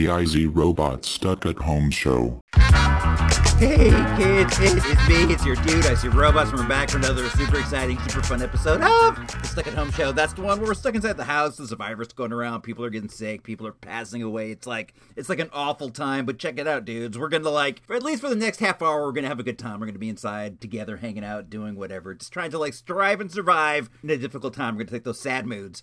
the IZ Robot Stuck at Home show. Hey kids, it is me, it's your dude, I see robots, and we're back for another super exciting, super fun episode of the Stuck at Home Show. That's the one where we're stuck inside the house, the survivors going around, people are getting sick, people are passing away. It's like it's like an awful time, but check it out, dudes. We're gonna like for at least for the next half hour, we're gonna have a good time. We're gonna be inside together, hanging out, doing whatever. Just trying to like strive and survive in a difficult time. We're gonna take those sad moods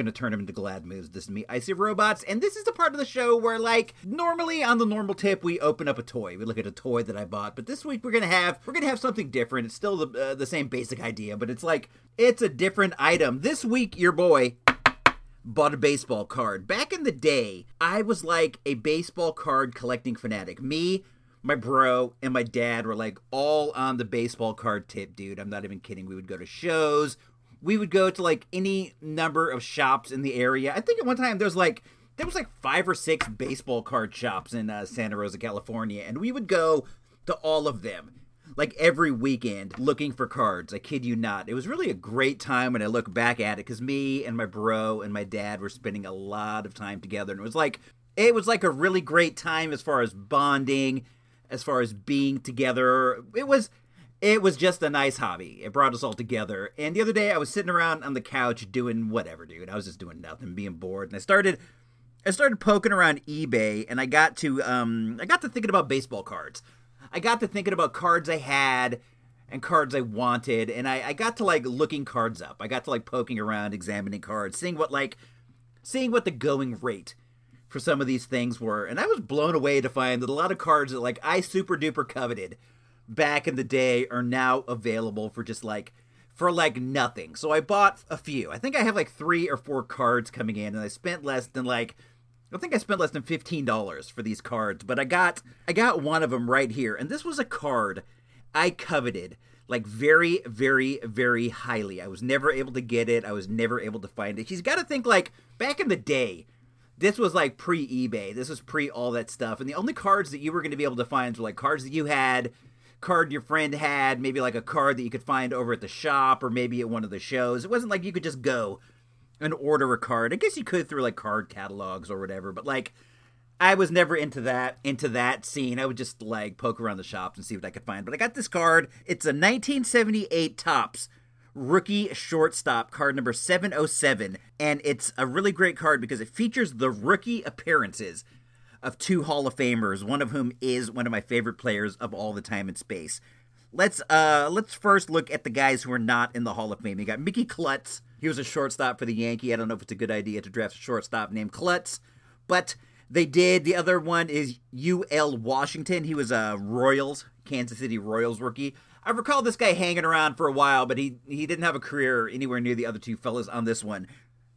gonna turn them into glad moves. This is me, Icy Robots, and this is the part of the show where, like, normally on the normal tip, we open up a toy. We look at a toy that I bought, but this week we're gonna have we're gonna have something different. It's still the uh, the same basic idea, but it's like it's a different item. This week, your boy bought a baseball card. Back in the day, I was like a baseball card collecting fanatic. Me, my bro, and my dad were like all on the baseball card tip, dude. I'm not even kidding. We would go to shows we would go to like any number of shops in the area. I think at one time there was like there was like five or six baseball card shops in uh, Santa Rosa, California, and we would go to all of them like every weekend looking for cards. I kid you not. It was really a great time when I look back at it because me and my bro and my dad were spending a lot of time together, and it was like it was like a really great time as far as bonding, as far as being together. It was it was just a nice hobby. It brought us all together. And the other day I was sitting around on the couch doing whatever, dude. I was just doing nothing, being bored. And I started I started poking around eBay and I got to um I got to thinking about baseball cards. I got to thinking about cards I had and cards I wanted, and I, I got to like looking cards up. I got to like poking around, examining cards, seeing what like seeing what the going rate for some of these things were. And I was blown away to find that a lot of cards that like I super duper coveted back in the day are now available for just like for like nothing. So I bought a few. I think I have like 3 or 4 cards coming in and I spent less than like I think I spent less than $15 for these cards, but I got I got one of them right here. And this was a card I coveted like very very very highly. I was never able to get it. I was never able to find it. She's got to think like back in the day this was like pre eBay. This was pre all that stuff. And the only cards that you were going to be able to find were like cards that you had card your friend had, maybe like a card that you could find over at the shop or maybe at one of the shows. It wasn't like you could just go and order a card. I guess you could through like card catalogs or whatever, but like I was never into that into that scene. I would just like poke around the shops and see what I could find. But I got this card. It's a 1978 Topps rookie shortstop card number 707 and it's a really great card because it features the rookie appearances of two Hall of Famers, one of whom is one of my favorite players of all the time and space. Let's uh let's first look at the guys who are not in the Hall of Fame. You got Mickey Klutz. He was a shortstop for the Yankee. I don't know if it's a good idea to draft a shortstop named Klutz, but they did. The other one is U.L. Washington. He was a Royals, Kansas City Royals rookie. I recall this guy hanging around for a while, but he he didn't have a career anywhere near the other two fellas on this one.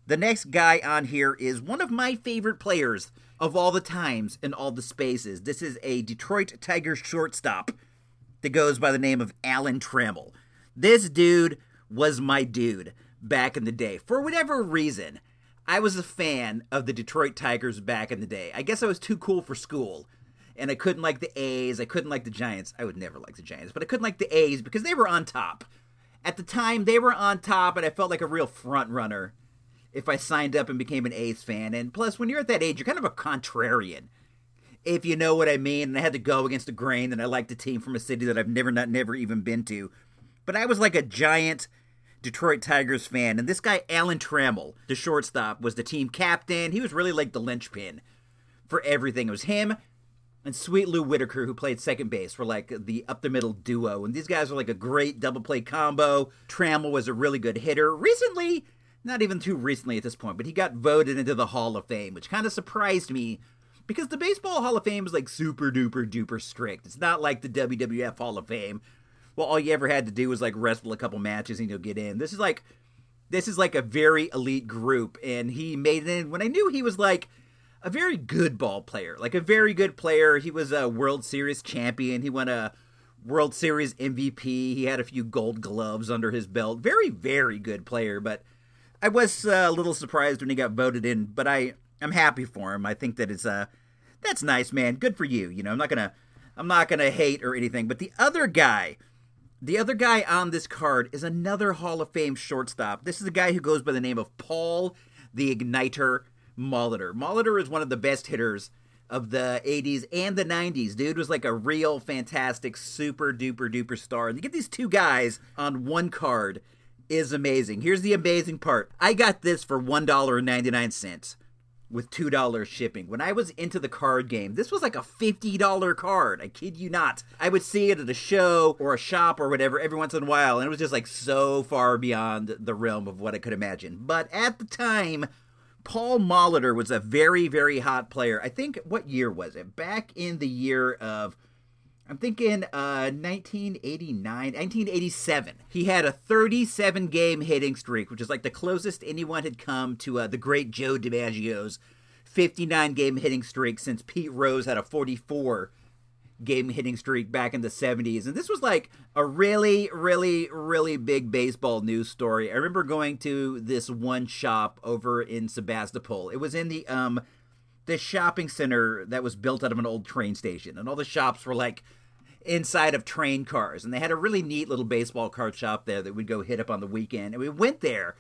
The next guy on here is one of my favorite players of all the times and all the spaces. This is a Detroit Tigers shortstop that goes by the name of Alan Trammell. This dude was my dude back in the day. For whatever reason, I was a fan of the Detroit Tigers back in the day. I guess I was too cool for school. And I couldn't like the A's. I couldn't like the Giants. I would never like the Giants, but I couldn't like the A's because they were on top. At the time, they were on top, and I felt like a real front runner if I signed up and became an A's fan. And plus, when you're at that age, you're kind of a contrarian, if you know what I mean. And I had to go against the grain, and I liked a team from a city that I've never, not never even been to. But I was like a giant Detroit Tigers fan, and this guy Alan Trammell, the shortstop, was the team captain. He was really like the linchpin for everything. It was him and Sweet Lou Whitaker, who played second base, were like the up the middle duo. And these guys were like a great double play combo. Trammell was a really good hitter. Recently, not even too recently at this point, but he got voted into the Hall of Fame, which kind of surprised me because the Baseball Hall of Fame is like super duper duper strict. It's not like the WWF Hall of Fame. Well, all you ever had to do was like wrestle a couple matches and you'll get in. This is like this is like a very elite group, and he made it in when I knew he was like a very good ball player, like a very good player. He was a World Series champion. He won a World Series MVP. He had a few gold gloves under his belt. Very, very good player, but I was uh, a little surprised when he got voted in, but I I'm happy for him. I think that it's uh that's nice, man. Good for you. You know, I'm not gonna I'm not gonna hate or anything. But the other guy, the other guy on this card is another Hall of Fame shortstop. This is a guy who goes by the name of Paul the Igniter Molitor. Molitor is one of the best hitters of the 80s and the 90s. Dude was like a real fantastic, super duper duper star. And you get these two guys on one card is amazing. Here's the amazing part I got this for $1.99 with $2 shipping. When I was into the card game, this was like a $50 card. I kid you not. I would see it at a show or a shop or whatever every once in a while, and it was just like so far beyond the realm of what I could imagine. But at the time, Paul Molitor was a very, very hot player. I think, what year was it? Back in the year of. I'm thinking uh, 1989, 1987. He had a 37 game hitting streak, which is like the closest anyone had come to uh, the great Joe DiMaggio's 59 game hitting streak since Pete Rose had a 44 game hitting streak back in the 70s. And this was like a really, really, really big baseball news story. I remember going to this one shop over in Sebastopol. It was in the um this shopping center that was built out of an old train station, and all the shops were like inside of train cars. And they had a really neat little baseball card shop there that we'd go hit up on the weekend. And we went there.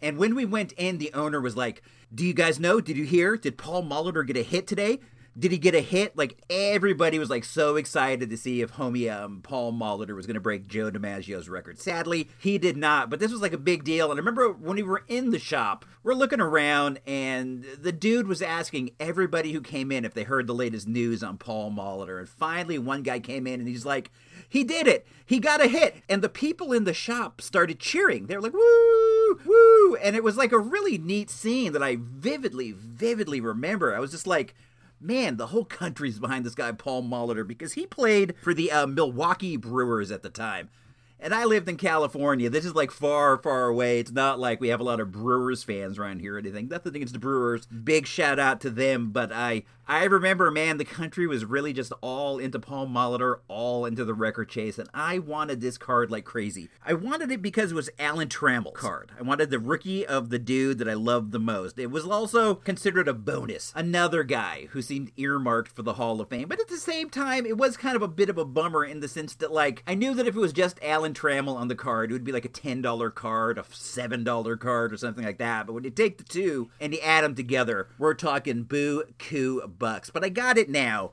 And when we went in, the owner was like, Do you guys know? Did you hear? Did Paul Molitor get a hit today? Did he get a hit? Like everybody was like so excited to see if homie um, Paul Molitor was going to break Joe DiMaggio's record. Sadly, he did not. But this was like a big deal. And I remember when we were in the shop, we're looking around, and the dude was asking everybody who came in if they heard the latest news on Paul Molitor. And finally, one guy came in and he's like, "He did it! He got a hit!" And the people in the shop started cheering. They were like, "Woo, woo!" And it was like a really neat scene that I vividly, vividly remember. I was just like man, the whole country's behind this guy, Paul Molitor, because he played for the uh, Milwaukee Brewers at the time. And I lived in California. This is like far, far away. It's not like we have a lot of Brewers fans around here or anything. Nothing against the Brewers. Big shout out to them. But I, I remember, man, the country was really just all into Paul Molitor, all into the record chase, and I wanted this card like crazy. I wanted it because it was Alan Trammell's card. I wanted the rookie of the dude that I loved the most. It was also considered a bonus. Another guy who seemed earmarked for the Hall of Fame. But at the same time, it was kind of a bit of a bummer in the sense that, like, I knew that if it was just Alan Trammell on the card, it would be like a $10 card, a $7 card, or something like that. But when you take the two and you add them together, we're talking boo coo bucks. But I got it now.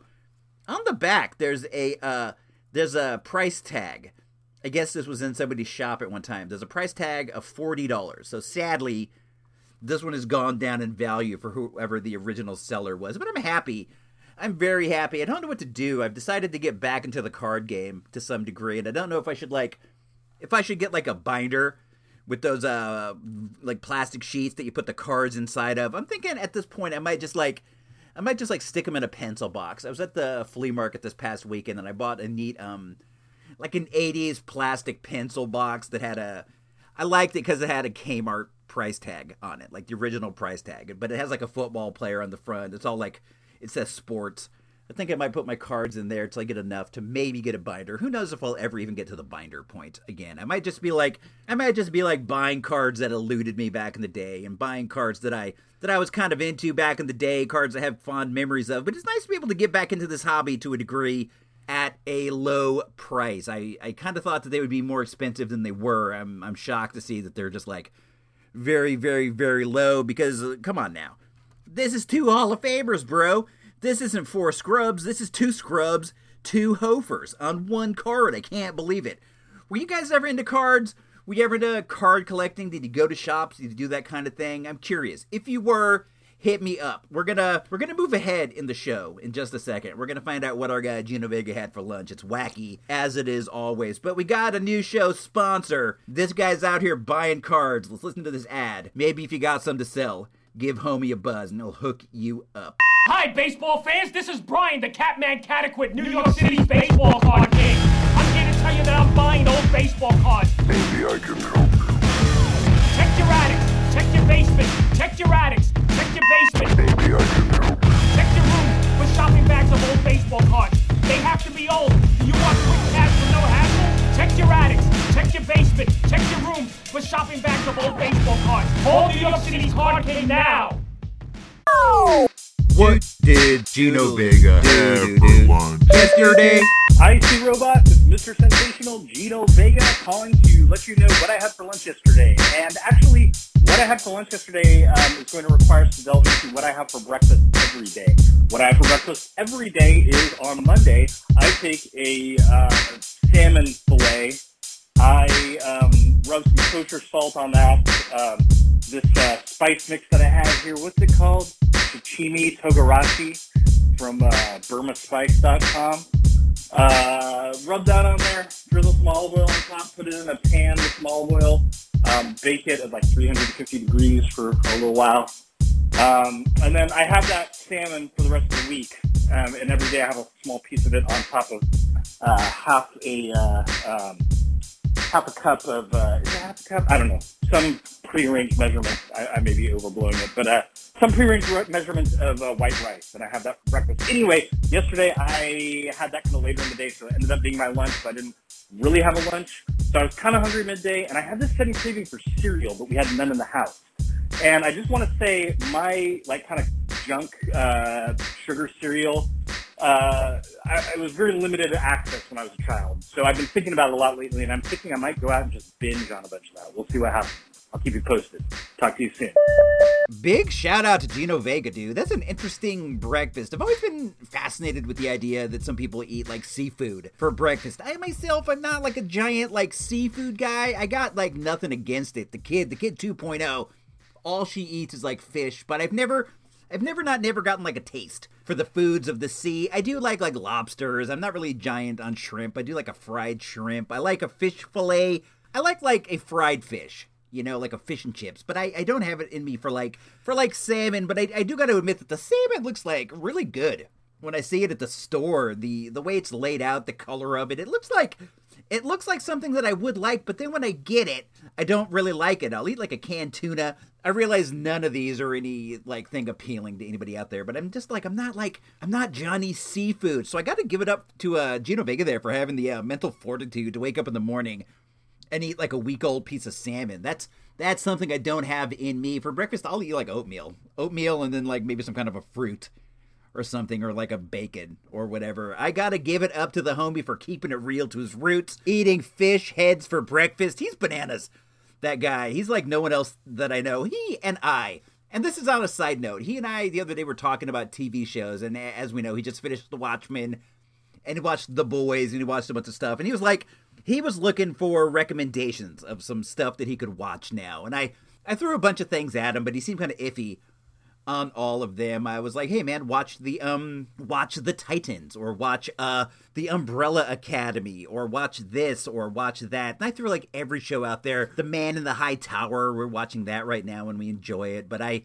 On the back, there's a uh, there's a price tag. I guess this was in somebody's shop at one time. There's a price tag of forty dollars. So sadly, this one has gone down in value for whoever the original seller was. But I'm happy. I'm very happy. I don't know what to do. I've decided to get back into the card game to some degree, and I don't know if I should like if I should get like a binder with those uh like plastic sheets that you put the cards inside of. I'm thinking at this point I might just like I might just like stick them in a pencil box. I was at the flea market this past weekend and I bought a neat um like an 80s plastic pencil box that had a I liked it cuz it had a Kmart price tag on it, like the original price tag, but it has like a football player on the front. It's all like it says sports. I think I might put my cards in there until I get enough to maybe get a binder. Who knows if I'll ever even get to the binder point again? I might just be like I might just be like buying cards that eluded me back in the day and buying cards that I that I was kind of into back in the day, cards I have fond memories of. But it's nice to be able to get back into this hobby to a degree at a low price. I, I kind of thought that they would be more expensive than they were. I'm I'm shocked to see that they're just like very very very low because uh, come on now. This is two Hall of Famers, bro. This isn't four scrubs. This is two scrubs, two hofers on one card. I can't believe it. Were you guys ever into cards? Were you ever into card collecting? Did you go to shops? Did you do that kind of thing? I'm curious. If you were, hit me up. We're gonna we're gonna move ahead in the show in just a second. We're gonna find out what our guy Gino Vega had for lunch. It's wacky as it is always. But we got a new show sponsor. This guy's out here buying cards. Let's listen to this ad. Maybe if you got some to sell, give homie a buzz and he'll hook you up. Hi, baseball fans. This is Brian, the Catman Cataquit, New York City's baseball Gino Vega do, For dude? lunch. Yesterday. Hi, T Robot. It's Mr. Sensational Gino Vega calling to let you know what I had for lunch yesterday. And actually, what I had for lunch yesterday um, is going to require us to delve into what I have for breakfast every day. What I have for breakfast every day is on Monday, I take a uh, salmon fillet. I um, rub some kosher salt on that. Um, this uh, spice mix that I have here, what's it called? Shichimi Togarashi from uh, BurmaSpice.com. Uh, rub that on there, drizzle some olive oil on top, put it in a pan with some olive oil, um, bake it at like 350 degrees for a little while. Um, and then I have that salmon for the rest of the week. Um, and every day I have a small piece of it on top of uh, half a uh, um, half a cup of uh, is it half a cup? I don't know. Some prearranged measurements. I, I may be overblowing it, but uh, some prearranged re- measurement of uh, white rice, and I have that for breakfast. Anyway, yesterday I had that kind of later in the day, so it ended up being my lunch. So I didn't really have a lunch, so I was kind of hungry midday, and I had this sudden craving for cereal, but we had none in the house. And I just want to say my like kind of junk uh, sugar cereal. Uh, I, I was very limited access when I was a child, so I've been thinking about it a lot lately, and I'm thinking I might go out and just binge on a bunch of that. We'll see what happens. I'll keep you posted. Talk to you soon. Big shout out to Gino Vega, dude. That's an interesting breakfast. I've always been fascinated with the idea that some people eat like seafood for breakfast. I myself, I'm not like a giant like seafood guy. I got like nothing against it. The kid, the kid 2.0, all she eats is like fish, but I've never I've never not never gotten like a taste for the foods of the sea. I do like like lobsters. I'm not really giant on shrimp. I do like a fried shrimp. I like a fish fillet. I like like a fried fish you know, like a fish and chips. But I, I don't have it in me for like for like salmon. But I, I do got to admit that the salmon looks like really good when I see it at the store. The the way it's laid out, the color of it, it looks like it looks like something that I would like. But then when I get it, I don't really like it. I'll eat like a canned tuna. I realize none of these are any like thing appealing to anybody out there, but I'm just like I'm not like I'm not Johnny Seafood, so I got to give it up to uh, Gino Vega there for having the uh, mental fortitude to wake up in the morning and eat like a week old piece of salmon. That's that's something I don't have in me. For breakfast, I'll eat like oatmeal, oatmeal, and then like maybe some kind of a fruit or something, or like a bacon or whatever. I gotta give it up to the homie for keeping it real to his roots, eating fish heads for breakfast. He's bananas. That guy. He's like no one else that I know. He and I. And this is on a side note. He and I the other day were talking about TV shows, and as we know, he just finished The Watchmen, and he watched The Boys, and he watched a bunch of stuff, and he was like he was looking for recommendations of some stuff that he could watch now. And I, I threw a bunch of things at him, but he seemed kind of iffy on all of them. I was like, "Hey man, watch the um watch the Titans or watch uh the Umbrella Academy or watch this or watch that." And I threw like every show out there. The Man in the High Tower, we're watching that right now and we enjoy it, but I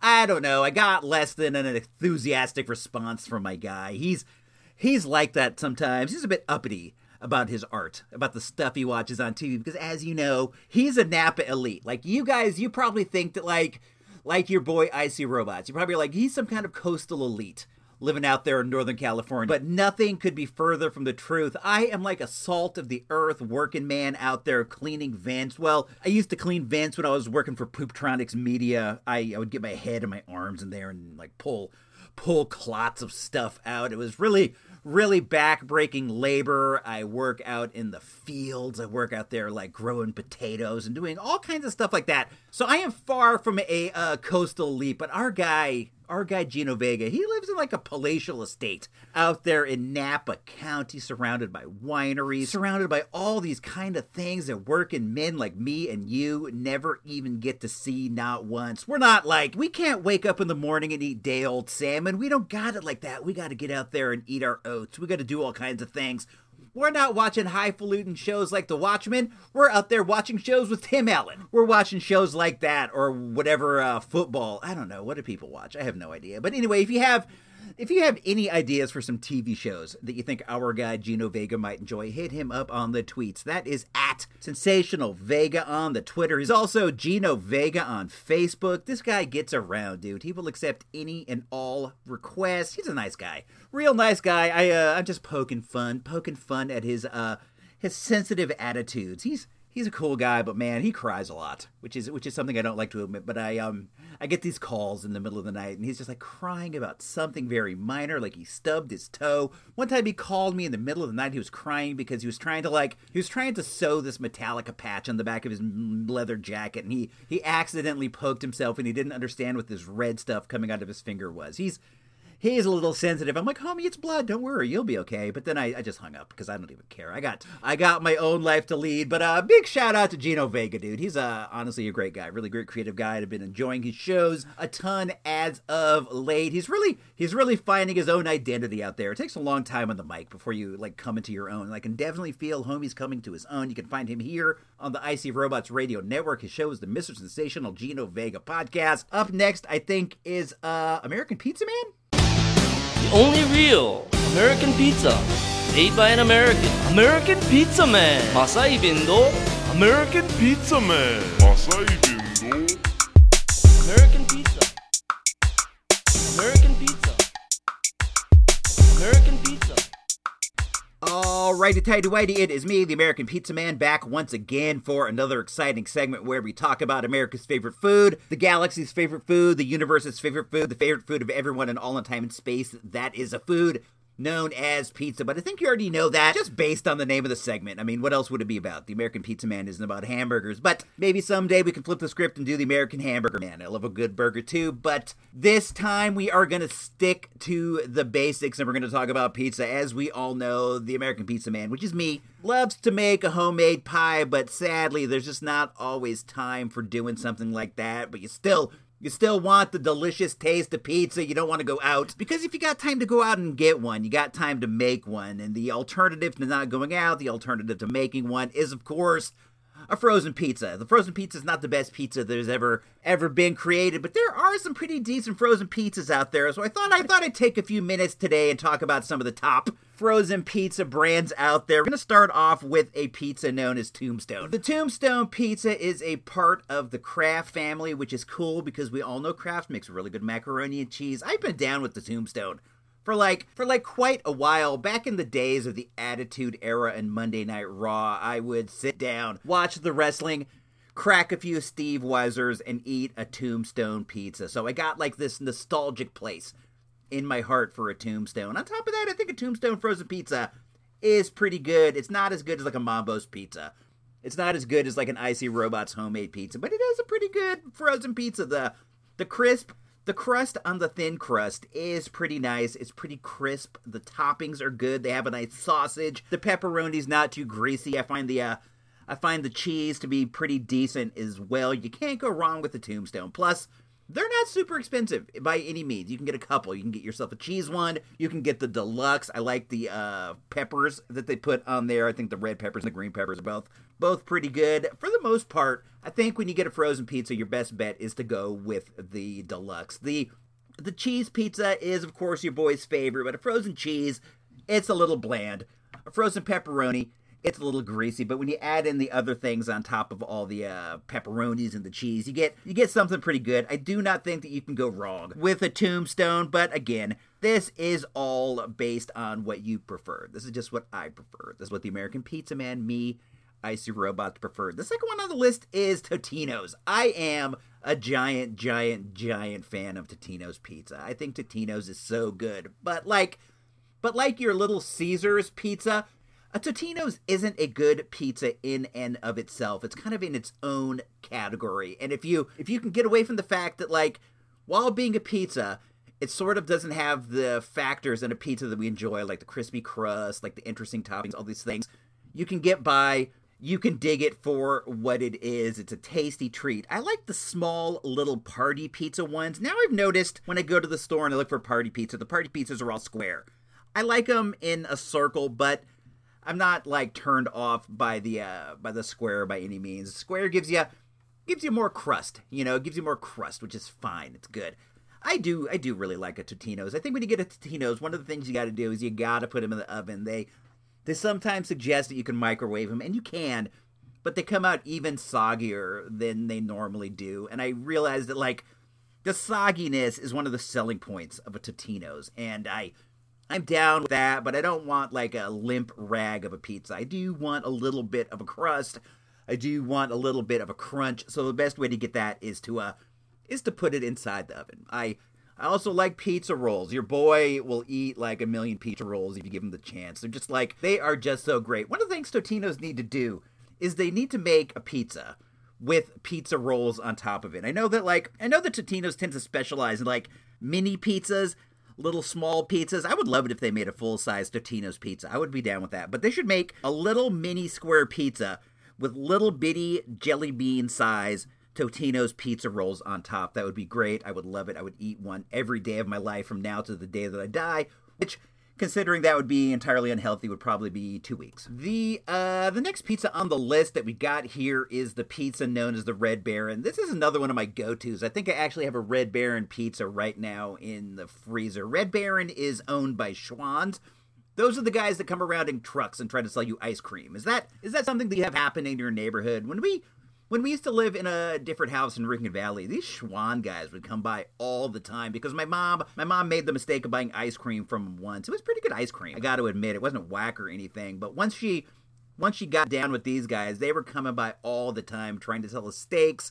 I don't know. I got less than an enthusiastic response from my guy. He's he's like that sometimes. He's a bit uppity about his art, about the stuff he watches on TV. Because as you know, he's a Napa elite. Like you guys, you probably think that like like your boy Icy Robots. You probably like he's some kind of coastal elite living out there in Northern California. But nothing could be further from the truth. I am like a salt of the earth working man out there cleaning vents. Well, I used to clean vents when I was working for Pooptronics Media. I, I would get my head and my arms in there and like pull pull clots of stuff out. It was really really back-breaking labor. I work out in the fields. I work out there like growing potatoes and doing all kinds of stuff like that. So I am far from a uh, coastal elite, but our guy, our guy Gino Vega, he lives in like a palatial estate out there in Napa County, surrounded by wineries, surrounded by all these kind of things that working men like me and you never even get to see not once. We're not like, we can't wake up in the morning and eat day old salmon. We don't got it like that. We got to get out there and eat our oats. We got to do all kinds of things. We're not watching highfalutin shows like The Watchmen. We're out there watching shows with Tim Allen. We're watching shows like that or whatever uh, football. I don't know. What do people watch? I have no idea. But anyway, if you have if you have any ideas for some TV shows that you think our guy Gino Vega might enjoy, hit him up on the tweets. That is at Sensational Vega on the Twitter. He's also Gino Vega on Facebook. This guy gets around, dude. He will accept any and all requests. He's a nice guy, real nice guy. I uh, I'm just poking fun, poking fun at his uh his sensitive attitudes. He's he's a cool guy, but man, he cries a lot, which is which is something I don't like to admit. But I um I get these calls in the middle of the night, and he's just like crying about something very minor, like he stubbed his toe. One time he called me in the middle of the night. He was crying because he was trying to like he was trying to sew this Metallica patch on the back of his leather jacket, and he he accidentally poked himself, and he didn't understand what this red stuff coming out of his finger was. He's he's a little sensitive. I'm like, homie, it's blood. Don't worry, you'll be okay. But then I, I just hung up because I don't even care. I got I got my own life to lead. But uh, big shout out to Gino Vega, dude. He's uh, honestly a great guy, really great creative guy. I've been enjoying his shows a ton as of late. He's really he's really finding his own identity out there. It takes a long time on the mic before you like come into your own. I can definitely feel homie's coming to his own. You can find him here on the IC Robots Radio Network. His show is the Mr. Sensational Gino Vega podcast. Up next, I think, is uh American Pizza Man. The only real American pizza made by an American. American Pizza Man. Masai Bindo. American Pizza Man. Masai Bindo. American Pizza. American Pizza. American Pizza. Alrighty, tighty whitey, it is me, the American Pizza Man, back once again for another exciting segment where we talk about America's favorite food, the galaxy's favorite food, the universe's favorite food, the favorite food of everyone in all in time and space. That is a food known as pizza, but I think you already know that just based on the name of the segment. I mean, what else would it be about? The American Pizza Man isn't about hamburgers, but maybe someday we can flip the script and do the American Hamburger Man. I love a good burger too, but this time we are going to stick to the basics and we're going to talk about pizza. As we all know, the American Pizza Man, which is me, loves to make a homemade pie, but sadly, there's just not always time for doing something like that, but you still you still want the delicious taste of pizza. You don't want to go out. Because if you got time to go out and get one, you got time to make one. And the alternative to not going out, the alternative to making one is, of course, a frozen pizza. The frozen pizza is not the best pizza that there's ever ever been created, but there are some pretty decent frozen pizzas out there. So I thought I thought I'd take a few minutes today and talk about some of the top frozen pizza brands out there. We're going to start off with a pizza known as Tombstone. The Tombstone pizza is a part of the Kraft family, which is cool because we all know Kraft makes really good macaroni and cheese. I've been down with the Tombstone for like for like quite a while. Back in the days of the attitude era and monday night raw i would sit down watch the wrestling crack a few steve weisers and eat a tombstone pizza. So i got like this nostalgic place in my heart for a tombstone. On top of that i think a tombstone frozen pizza is pretty good. It's not as good as like a mambo's pizza. It's not as good as like an icy robots homemade pizza but it is a pretty good frozen pizza. The the crisp the crust on the thin crust is pretty nice. It's pretty crisp. The toppings are good. They have a nice sausage. The pepperoni's not too greasy. I find the uh, I find the cheese to be pretty decent as well. You can't go wrong with the Tombstone. Plus, they're not super expensive by any means. You can get a couple. You can get yourself a cheese one. You can get the deluxe. I like the uh, peppers that they put on there. I think the red peppers and the green peppers are both both pretty good. For the most part, I think when you get a frozen pizza, your best bet is to go with the deluxe. The the cheese pizza is of course your boy's favorite, but a frozen cheese, it's a little bland. A frozen pepperoni, it's a little greasy, but when you add in the other things on top of all the uh, pepperonis and the cheese, you get you get something pretty good. I do not think that you can go wrong with a tombstone, but again, this is all based on what you prefer. This is just what I prefer. This is what the American Pizza Man, me, Icy Robots prefer. The second one on the list is Totino's. I am a giant, giant, giant fan of Totino's pizza. I think Totino's is so good. But like but like your little Caesars pizza, a Totino's isn't a good pizza in and of itself. It's kind of in its own category. And if you if you can get away from the fact that like while being a pizza, it sort of doesn't have the factors in a pizza that we enjoy, like the crispy crust, like the interesting toppings, all these things. You can get by you can dig it for what it is. It's a tasty treat. I like the small little party pizza ones. Now I've noticed when I go to the store and I look for party pizza, the party pizzas are all square. I like them in a circle, but I'm not like turned off by the uh, by the square by any means. Square gives you gives you more crust, you know, it gives you more crust, which is fine. It's good. I do I do really like a Totino's. I think when you get a Totino's, one of the things you got to do is you got to put them in the oven. They they sometimes suggest that you can microwave them, and you can, but they come out even soggier than they normally do. And I realized that, like, the sogginess is one of the selling points of a Totino's, and I. I'm down with that, but I don't want like a limp rag of a pizza. I do want a little bit of a crust. I do want a little bit of a crunch. So the best way to get that is to uh is to put it inside the oven. I I also like pizza rolls. Your boy will eat like a million pizza rolls if you give him the chance. They're just like, they are just so great. One of the things Totino's need to do is they need to make a pizza with pizza rolls on top of it. I know that like I know that Totino's tend to specialize in like mini pizzas, little small pizzas. I would love it if they made a full size Totino's pizza. I would be down with that. But they should make a little mini square pizza with little bitty jelly bean size Totino's pizza rolls on top. That would be great. I would love it. I would eat one every day of my life from now to the day that I die, which considering that would be entirely unhealthy would probably be 2 weeks. The uh the next pizza on the list that we got here is the pizza known as the Red Baron. This is another one of my go-tos. I think I actually have a Red Baron pizza right now in the freezer. Red Baron is owned by Schwan's. Those are the guys that come around in trucks and try to sell you ice cream. Is that is that something that you have happening in your neighborhood? When we when we used to live in a different house in Rincon Valley, these Schwan guys would come by all the time because my mom, my mom made the mistake of buying ice cream from them once. It was pretty good ice cream. I got to admit, it wasn't whack or anything, but once she, once she got down with these guys, they were coming by all the time trying to sell us steaks,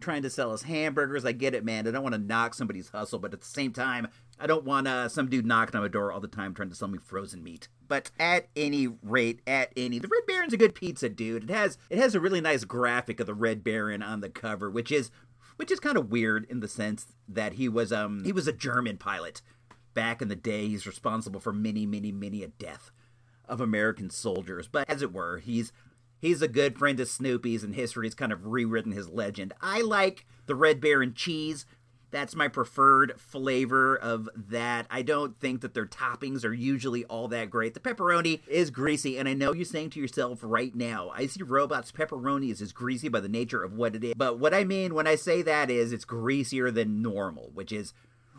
trying to sell us hamburgers. I get it, man. I don't want to knock somebody's hustle, but at the same time, I don't want uh, some dude knocking on my door all the time trying to sell me frozen meat. But at any rate, at any, the Red Baron's a good pizza, dude. It has it has a really nice graphic of the Red Baron on the cover, which is which is kind of weird in the sense that he was um he was a German pilot back in the day. He's responsible for many, many, many a death of American soldiers. But as it were, he's he's a good friend of Snoopy's, and history's kind of rewritten his legend. I like the Red Baron cheese. That's my preferred flavor of that. I don't think that their toppings are usually all that great. The pepperoni is greasy, and I know you're saying to yourself right now, I see robots pepperoni is as greasy by the nature of what it is. But what I mean when I say that is it's greasier than normal, which is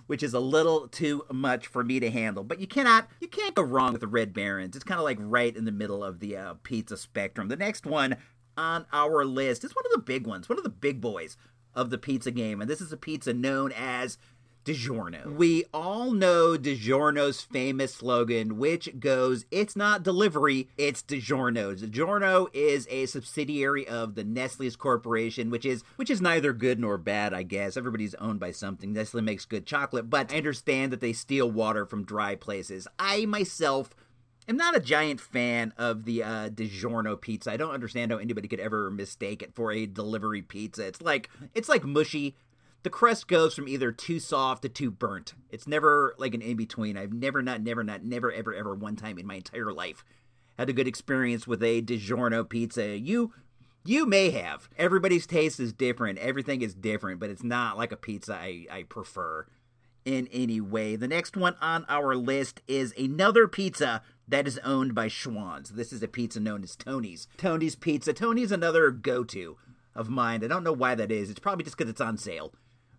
which is a little too much for me to handle. But you cannot you can't go wrong with the Red Barons. It's kind of like right in the middle of the uh, pizza spectrum. The next one on our list is one of the big ones, one of the big boys of the pizza game, and this is a pizza known as DiGiorno. We all know DiGiorno's famous slogan, which goes, It's not delivery, it's DiGiorno. DiGiorno is a subsidiary of the Nestle's Corporation, which is which is neither good nor bad, I guess. Everybody's owned by something. Nestle makes good chocolate, but I understand that they steal water from dry places. I myself am not a giant fan of the uh, DiGiorno pizza. I don't understand how anybody could ever mistake it for a delivery pizza. It's like it's like mushy the crust goes from either too soft to too burnt. It's never like an in between. I've never, not, never, not, never, ever, ever one time in my entire life had a good experience with a DiGiorno pizza. You, you may have. Everybody's taste is different. Everything is different, but it's not like a pizza I, I prefer in any way. The next one on our list is another pizza that is owned by Schwan's. This is a pizza known as Tony's. Tony's Pizza. Tony's another go to of mine. I don't know why that is. It's probably just because it's on sale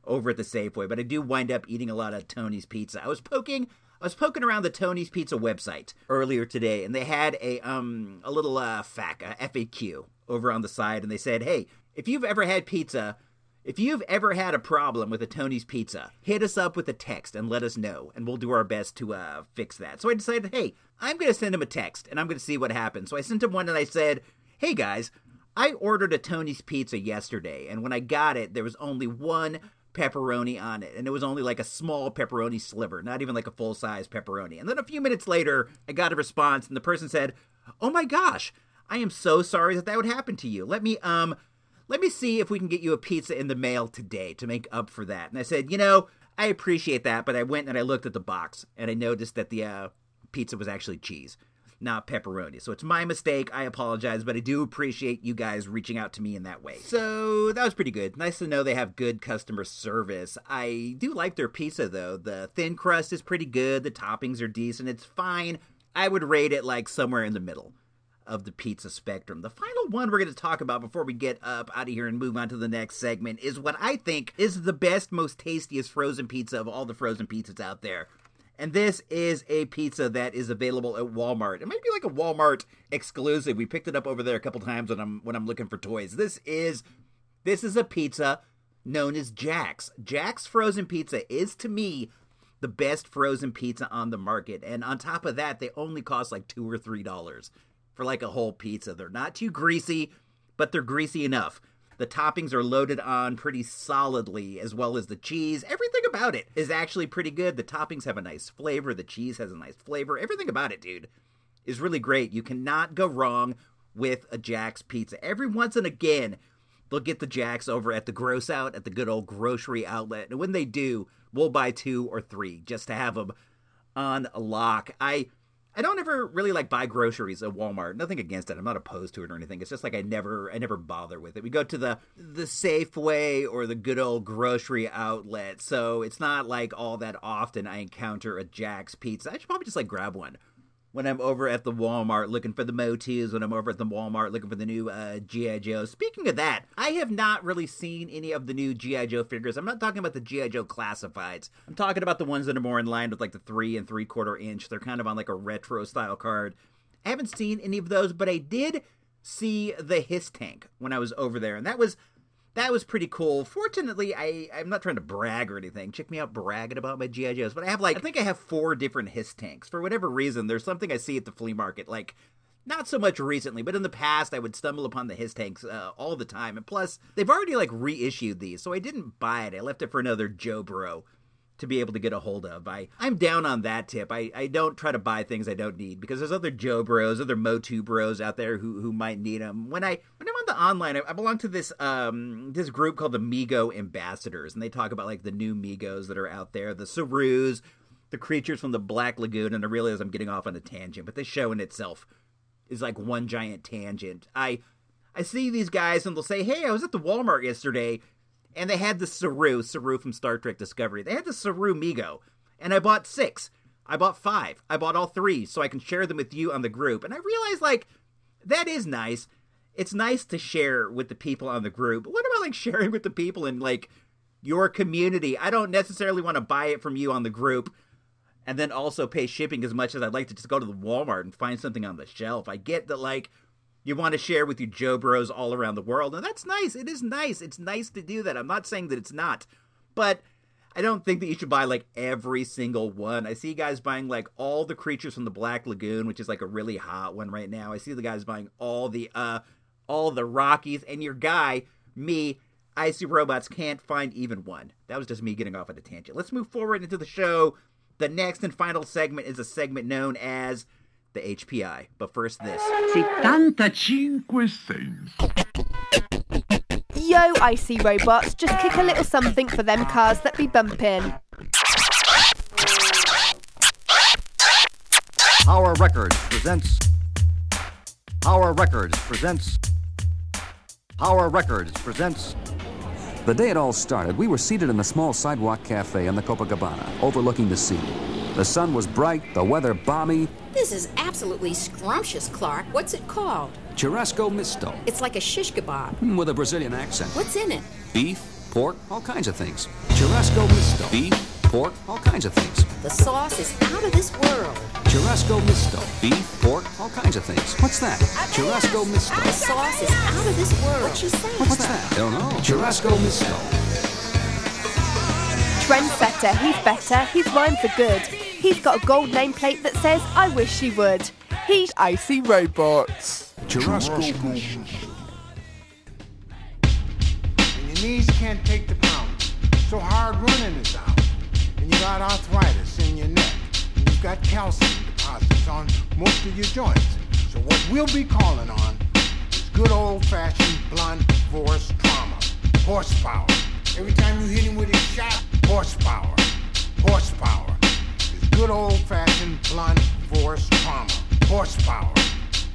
over at the Safeway, but I do wind up eating a lot of Tony's Pizza. I was poking I was poking around the Tony's Pizza website earlier today, and they had a um a little uh FAQ, a FAQ over on the side, and they said, "Hey, if you've ever had pizza, if you've ever had a problem with a Tony's Pizza, hit us up with a text and let us know, and we'll do our best to uh fix that." So I decided, "Hey, I'm going to send him a text, and I'm going to see what happens." So I sent him one, and I said, "Hey guys." I ordered a Tony's Pizza yesterday, and when I got it, there was only one pepperoni on it, and it was only like a small pepperoni sliver, not even like a full size pepperoni. And then a few minutes later, I got a response, and the person said, "Oh my gosh, I am so sorry that that would happen to you. Let me um, let me see if we can get you a pizza in the mail today to make up for that." And I said, "You know, I appreciate that, but I went and I looked at the box, and I noticed that the uh, pizza was actually cheese." not pepperoni. So it's my mistake. I apologize, but I do appreciate you guys reaching out to me in that way. So that was pretty good. Nice to know they have good customer service. I do like their pizza though. The thin crust is pretty good. The toppings are decent. It's fine. I would rate it like somewhere in the middle of the pizza spectrum. The final one we're going to talk about before we get up out of here and move on to the next segment is what I think is the best, most tastiest frozen pizza of all the frozen pizzas out there. And this is a pizza that is available at Walmart. It might be like a Walmart exclusive. We picked it up over there a couple times when I'm when I'm looking for toys. This is this is a pizza known as Jack's. Jack's frozen pizza is to me the best frozen pizza on the market. And on top of that, they only cost like 2 or 3 dollars for like a whole pizza. They're not too greasy, but they're greasy enough. The toppings are loaded on pretty solidly, as well as the cheese. Everything about it is actually pretty good. The toppings have a nice flavor. The cheese has a nice flavor. Everything about it, dude, is really great. You cannot go wrong with a Jack's pizza. Every once and again, they'll get the jacks over at the gross out at the good old grocery outlet. And when they do, we'll buy two or three just to have them on lock. I I don't ever really like buy groceries at Walmart. Nothing against it. I'm not opposed to it or anything. It's just like I never I never bother with it. We go to the the Safeway or the good old grocery outlet. So it's not like all that often I encounter a Jack's pizza. I should probably just like grab one when I'm over at the Walmart looking for the Motus, when I'm over at the Walmart looking for the new uh, G.I. Joe. Speaking of that, I have not really seen any of the new G.I. Joe figures. I'm not talking about the G.I. Joe classifieds. I'm talking about the ones that are more in line with like the three and three quarter inch. They're kind of on like a retro style card. I haven't seen any of those, but I did see the Hiss tank when I was over there, and that was that was pretty cool. Fortunately, I I'm not trying to brag or anything. Check me out bragging about my GI Joes, but I have like I think I have four different Hiss tanks for whatever reason. There's something I see at the flea market, like not so much recently, but in the past I would stumble upon the Hiss tanks uh, all the time. And plus, they've already like reissued these, so I didn't buy it. I left it for another Joe Bro to be able to get a hold of. I, I'm down on that tip. I, I don't try to buy things I don't need because there's other Joe bros, other Motu bros out there who, who might need them. When I when I'm on the online, I, I belong to this um this group called the Mego Ambassadors, and they talk about like the new Megos that are out there, the Sarus, the creatures from the Black Lagoon. And I realize I'm getting off on a tangent, but this show in itself is like one giant tangent. I I see these guys and they'll say, "Hey, I was at the Walmart yesterday." and they had the Saru, Saru from Star Trek Discovery. They had the Saru Mego, and I bought six. I bought five. I bought all three so I can share them with you on the group. And I realized, like, that is nice. It's nice to share with the people on the group. But what about, like, sharing with the people in, like, your community? I don't necessarily want to buy it from you on the group and then also pay shipping as much as I'd like to just go to the Walmart and find something on the shelf. I get that, like, you want to share with your Joe Bros all around the world. And that's nice. It is nice. It's nice to do that. I'm not saying that it's not. But I don't think that you should buy like every single one. I see guys buying like all the creatures from the Black Lagoon, which is like a really hot one right now. I see the guys buying all the uh all the Rockies and your guy, me, I see robots can't find even one. That was just me getting off at a tangent. Let's move forward into the show. The next and final segment is a segment known as the HPI. But first, this. 75 cents. Yo, icy robots, just kick a little something for them cars that be bumping. Power Records presents. Power Records presents. Power Records presents. The day it all started, we were seated in a small sidewalk cafe in the Copacabana, overlooking the sea. The sun was bright, the weather balmy. This is absolutely scrumptious, Clark. What's it called? Churrasco misto, It's like a shish kebab. mm, with a Brazilian accent. What's in it? Beef, pork, all kinds of things. Churrasco misto. Beef, pork, all kinds of things. The sauce is out of this world. Churrasco misto. Beef, pork, all kinds of things. What's that? Churrasco misto. The sauce is out of this world. What you saying? What's that? Don't know. Churrasco misto. Trendsetter, he's better, he's rhymes for good. He's got a gold nameplate that says, I wish she would. He's Icy Robots. Churrasco and your knees can't take the pound. So hard running is out. And you got arthritis in your neck. And you've got calcium deposits on most of your joints. So what we'll be calling on is good old-fashioned blunt force trauma. Horsepower. Every time you hit him with his shot, horsepower. Horsepower. Is good old-fashioned blunt force trauma. Horsepower.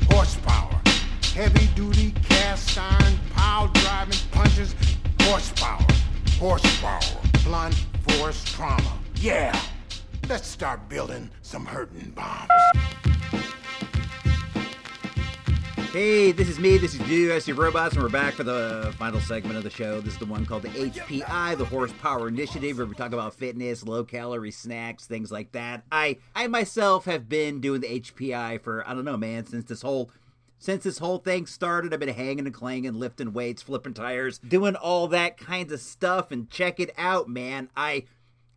Horsepower. Heavy duty cast iron pile driving punches. Horsepower. Horsepower. Blunt force trauma. Yeah. Let's start building some hurting bombs. Hey, this is me, this is you, I see robots, and we're back for the final segment of the show. This is the one called the HPI, the Horsepower Initiative, where we talk about fitness, low calorie snacks, things like that. I I myself have been doing the HPI for I don't know, man, since this whole since this whole thing started, I've been hanging and clanging, lifting weights, flipping tires, doing all that kind of stuff, and check it out, man. I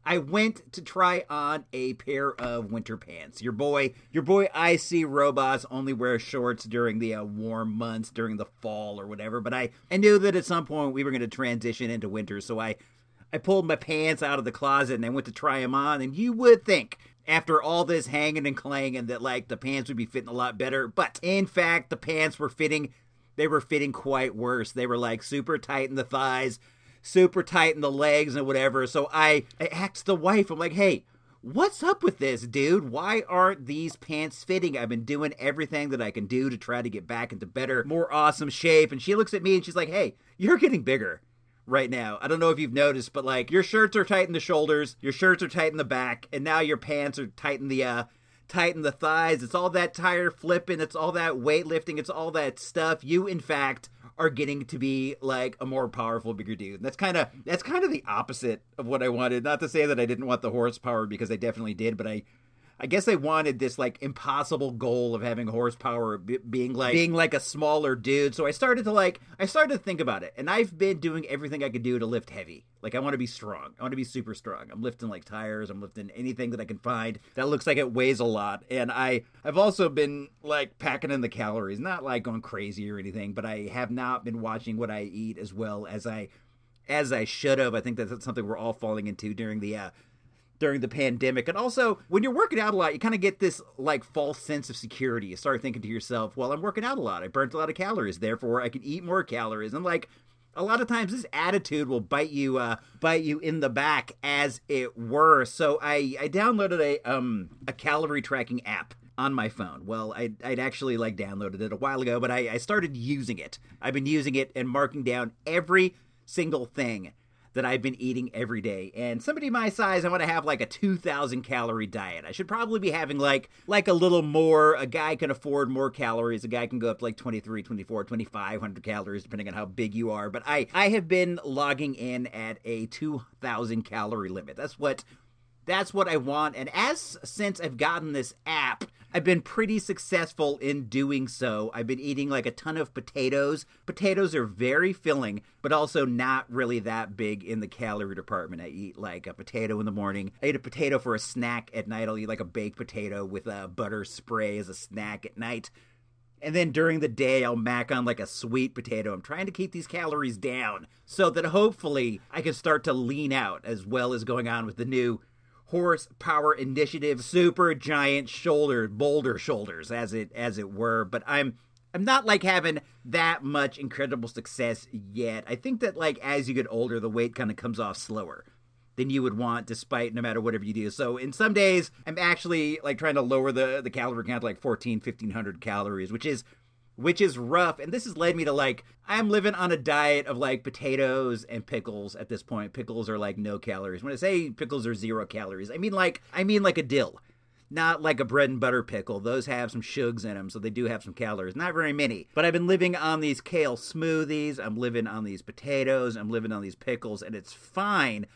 I went to try on a pair of winter pants. Your boy, your boy IC Robots only wears shorts during the uh, warm months, during the fall or whatever. But I, I knew that at some point we were going to transition into winter, so I, I pulled my pants out of the closet and I went to try them on. And you would think after all this hanging and clanging that like the pants would be fitting a lot better, but in fact the pants were fitting they were fitting quite worse. They were like super tight in the thighs, super tight in the legs and whatever. So I, I asked the wife, I'm like, hey, what's up with this, dude? Why aren't these pants fitting? I've been doing everything that I can do to try to get back into better, more awesome shape. And she looks at me and she's like, hey, you're getting bigger right now. I don't know if you've noticed, but like your shirts are tight in the shoulders, your shirts are tight in the back, and now your pants are tight in the uh tighten the thighs. It's all that tire flipping. It's all that weightlifting. It's all that stuff. You, in fact, are getting to be like a more powerful, bigger dude. That's kind of that's kind of the opposite of what I wanted. Not to say that I didn't want the horsepower because I definitely did, but I I guess they wanted this like impossible goal of having horsepower b- being like being like a smaller dude. So I started to like I started to think about it, and I've been doing everything I could do to lift heavy. Like I want to be strong. I want to be super strong. I'm lifting like tires. I'm lifting anything that I can find that looks like it weighs a lot. And I I've also been like packing in the calories, not like going crazy or anything, but I have not been watching what I eat as well as I as I should have. I think that's something we're all falling into during the uh, during the pandemic. And also, when you're working out a lot, you kind of get this like false sense of security. You start thinking to yourself, well, I'm working out a lot. I burnt a lot of calories, therefore I can eat more calories. And like a lot of times this attitude will bite you uh bite you in the back as it were. So I I downloaded a um a calorie tracking app on my phone. Well, I, I'd actually like downloaded it a while ago, but I, I started using it. I've been using it and marking down every single thing that I've been eating every day. And somebody my size, I want to have like a 2000 calorie diet. I should probably be having like like a little more. A guy can afford more calories. A guy can go up to like 23, 24, 2500 calories depending on how big you are. But I I have been logging in at a 2000 calorie limit. That's what that's what I want. And as since I've gotten this app, I've been pretty successful in doing so. I've been eating like a ton of potatoes. Potatoes are very filling, but also not really that big in the calorie department. I eat like a potato in the morning. I eat a potato for a snack at night. I'll eat like a baked potato with a butter spray as a snack at night. And then during the day, I'll mac on like a sweet potato. I'm trying to keep these calories down so that hopefully I can start to lean out as well as going on with the new horsepower initiative super giant shoulder boulder shoulders as it as it were. But i'm i'm not like having that much incredible success yet. I think that like as you get older the weight kind of comes off slower than you would want despite no matter whatever you do. So in some days i'm actually like trying to lower the the calorie count to like 14 1500 calories which is which is rough. And this has led me to like, I'm living on a diet of like potatoes and pickles at this point. Pickles are like no calories. When I say pickles are zero calories, I mean like, I mean like a dill. Not like a bread and butter pickle. Those have some sugars in them, so they do have some calories. Not very many. But I've been living on these kale smoothies. I'm living on these potatoes. I'm living on these pickles, and it's fine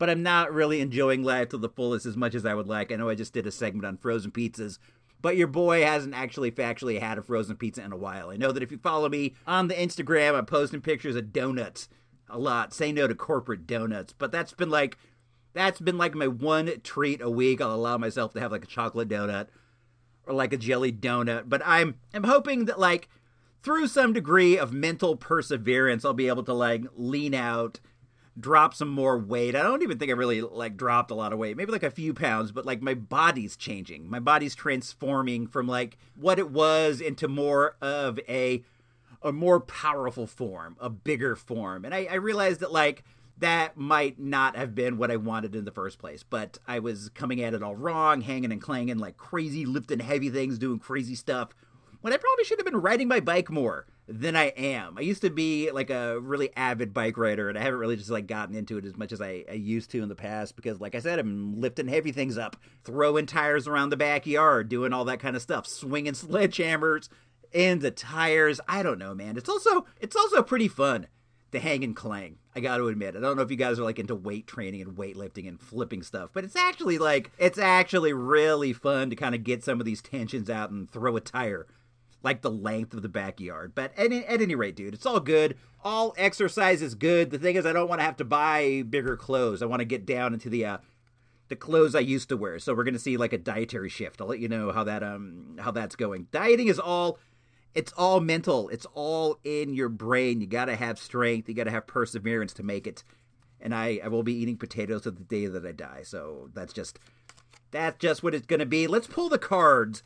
but I'm not really enjoying life to the fullest as much as I would like. I know I just did a segment on frozen pizzas, but your boy hasn't actually factually had a frozen pizza in a while. I know that if you follow me on the Instagram, I'm posting pictures of donuts a lot. Say no to corporate donuts, but that's been like that's been like my one treat a week. I'll allow myself to have like a chocolate donut or like a jelly donut, but I'm I'm hoping that like through some degree of mental perseverance, I'll be able to like lean out drop some more weight. I don't even think I really like dropped a lot of weight. Maybe like a few pounds, but like my body's changing. My body's transforming from like what it was into more of a a more powerful form, a bigger form. And I, I realized that like that might not have been what I wanted in the first place, but I was coming at it all wrong, hanging and clanging like crazy, lifting heavy things, doing crazy stuff when I probably should have been riding my bike more than I am. I used to be like a really avid bike rider, and I haven't really just like gotten into it as much as I, I used to in the past because, like I said, I'm lifting heavy things up, throwing tires around the backyard, doing all that kind of stuff, swinging sledgehammers and the tires. I don't know, man. It's also it's also pretty fun to hang and clang. I got to admit. I don't know if you guys are like into weight training and weightlifting and flipping stuff, but it's actually like it's actually really fun to kind of get some of these tensions out and throw a tire like the length of the backyard. But at, at any rate, dude, it's all good. All exercise is good. The thing is, I don't want to have to buy bigger clothes. I want to get down into the uh, the clothes I used to wear. So we're gonna see like a dietary shift. I'll let you know how that um how that's going. Dieting is all it's all mental. It's all in your brain. You gotta have strength. You gotta have perseverance to make it. And I, I will be eating potatoes to the day that I die. So that's just that's just what it's gonna be. Let's pull the cards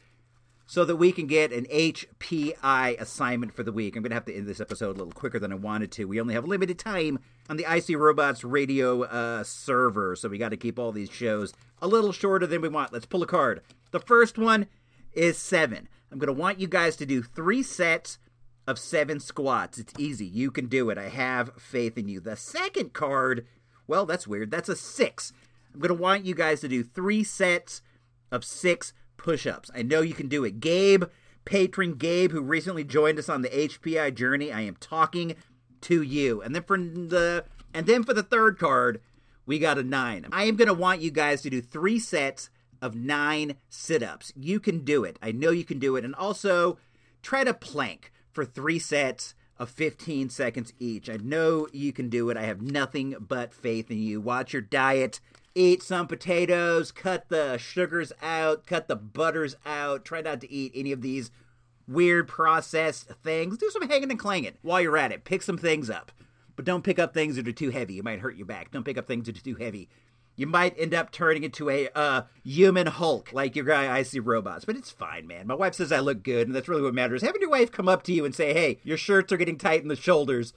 so that we can get an HPI assignment for the week. I'm going to have to end this episode a little quicker than I wanted to. We only have limited time on the IC Robots radio uh, server, so we got to keep all these shows a little shorter than we want. Let's pull a card. The first one is seven. I'm going to want you guys to do three sets of seven squats. It's easy. You can do it. I have faith in you. The second card, well, that's weird. That's a six. I'm going to want you guys to do three sets of six push ups. I know you can do it. Gabe, patron Gabe, who recently joined us on the HPI journey, I am talking to you. And then for the and then for the third card, we got a nine. I am to want you guys to do three sets of nine sit ups. You can do it. I know you can do it. And also try to plank for three sets of 15 seconds each. I know you can do it. I have nothing but faith in you. Watch your diet. Eat some potatoes, cut the sugars out, cut the butters out. Try not to eat any of these weird processed things. Do some hanging and clanging while you're at it. Pick some things up. But don't pick up things that are too heavy. You might hurt your back. Don't pick up things that are too heavy. You might end up turning into a uh, human Hulk like your guy I see Robots, but it's fine, man. My wife says I look good, and that's really what matters. Having your wife come up to you and say, "Hey, your shirts are getting tight in the shoulders,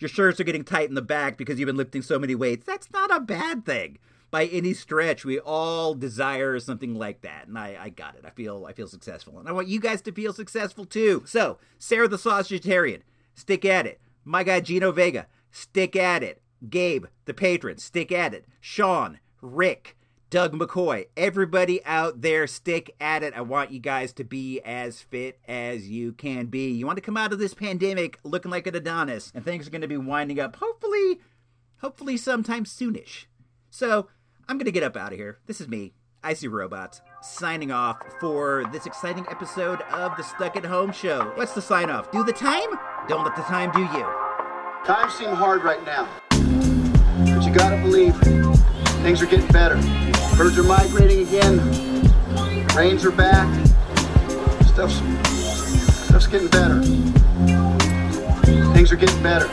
your shirts are getting tight in the back because you've been lifting so many weights," that's not a bad thing by any stretch. We all desire something like that, and I, I got it. I feel I feel successful, and I want you guys to feel successful too. So, Sarah the Sausagetarian, stick at it. My guy Gino Vega, stick at it. Gabe, the patron, stick at it. Sean, Rick, Doug McCoy, everybody out there, stick at it. I want you guys to be as fit as you can be. You want to come out of this pandemic looking like an Adonis, and things are going to be winding up, hopefully, hopefully sometime soonish. So, I'm going to get up out of here. This is me, Icy Robots, signing off for this exciting episode of the Stuck at Home Show. What's the sign off? Do the time? Don't let the time do you. Times seem hard right now, but you gotta believe things are getting better. Birds are migrating again. Rains are back. Stuff's stuff's getting better. Things are getting better.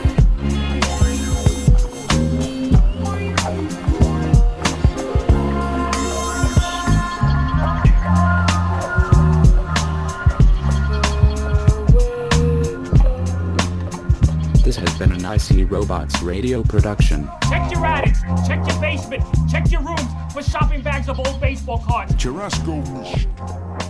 This been an IC Robots radio production. Check your attics, check your basement, check your rooms for shopping bags of old baseball cards. Churrasco.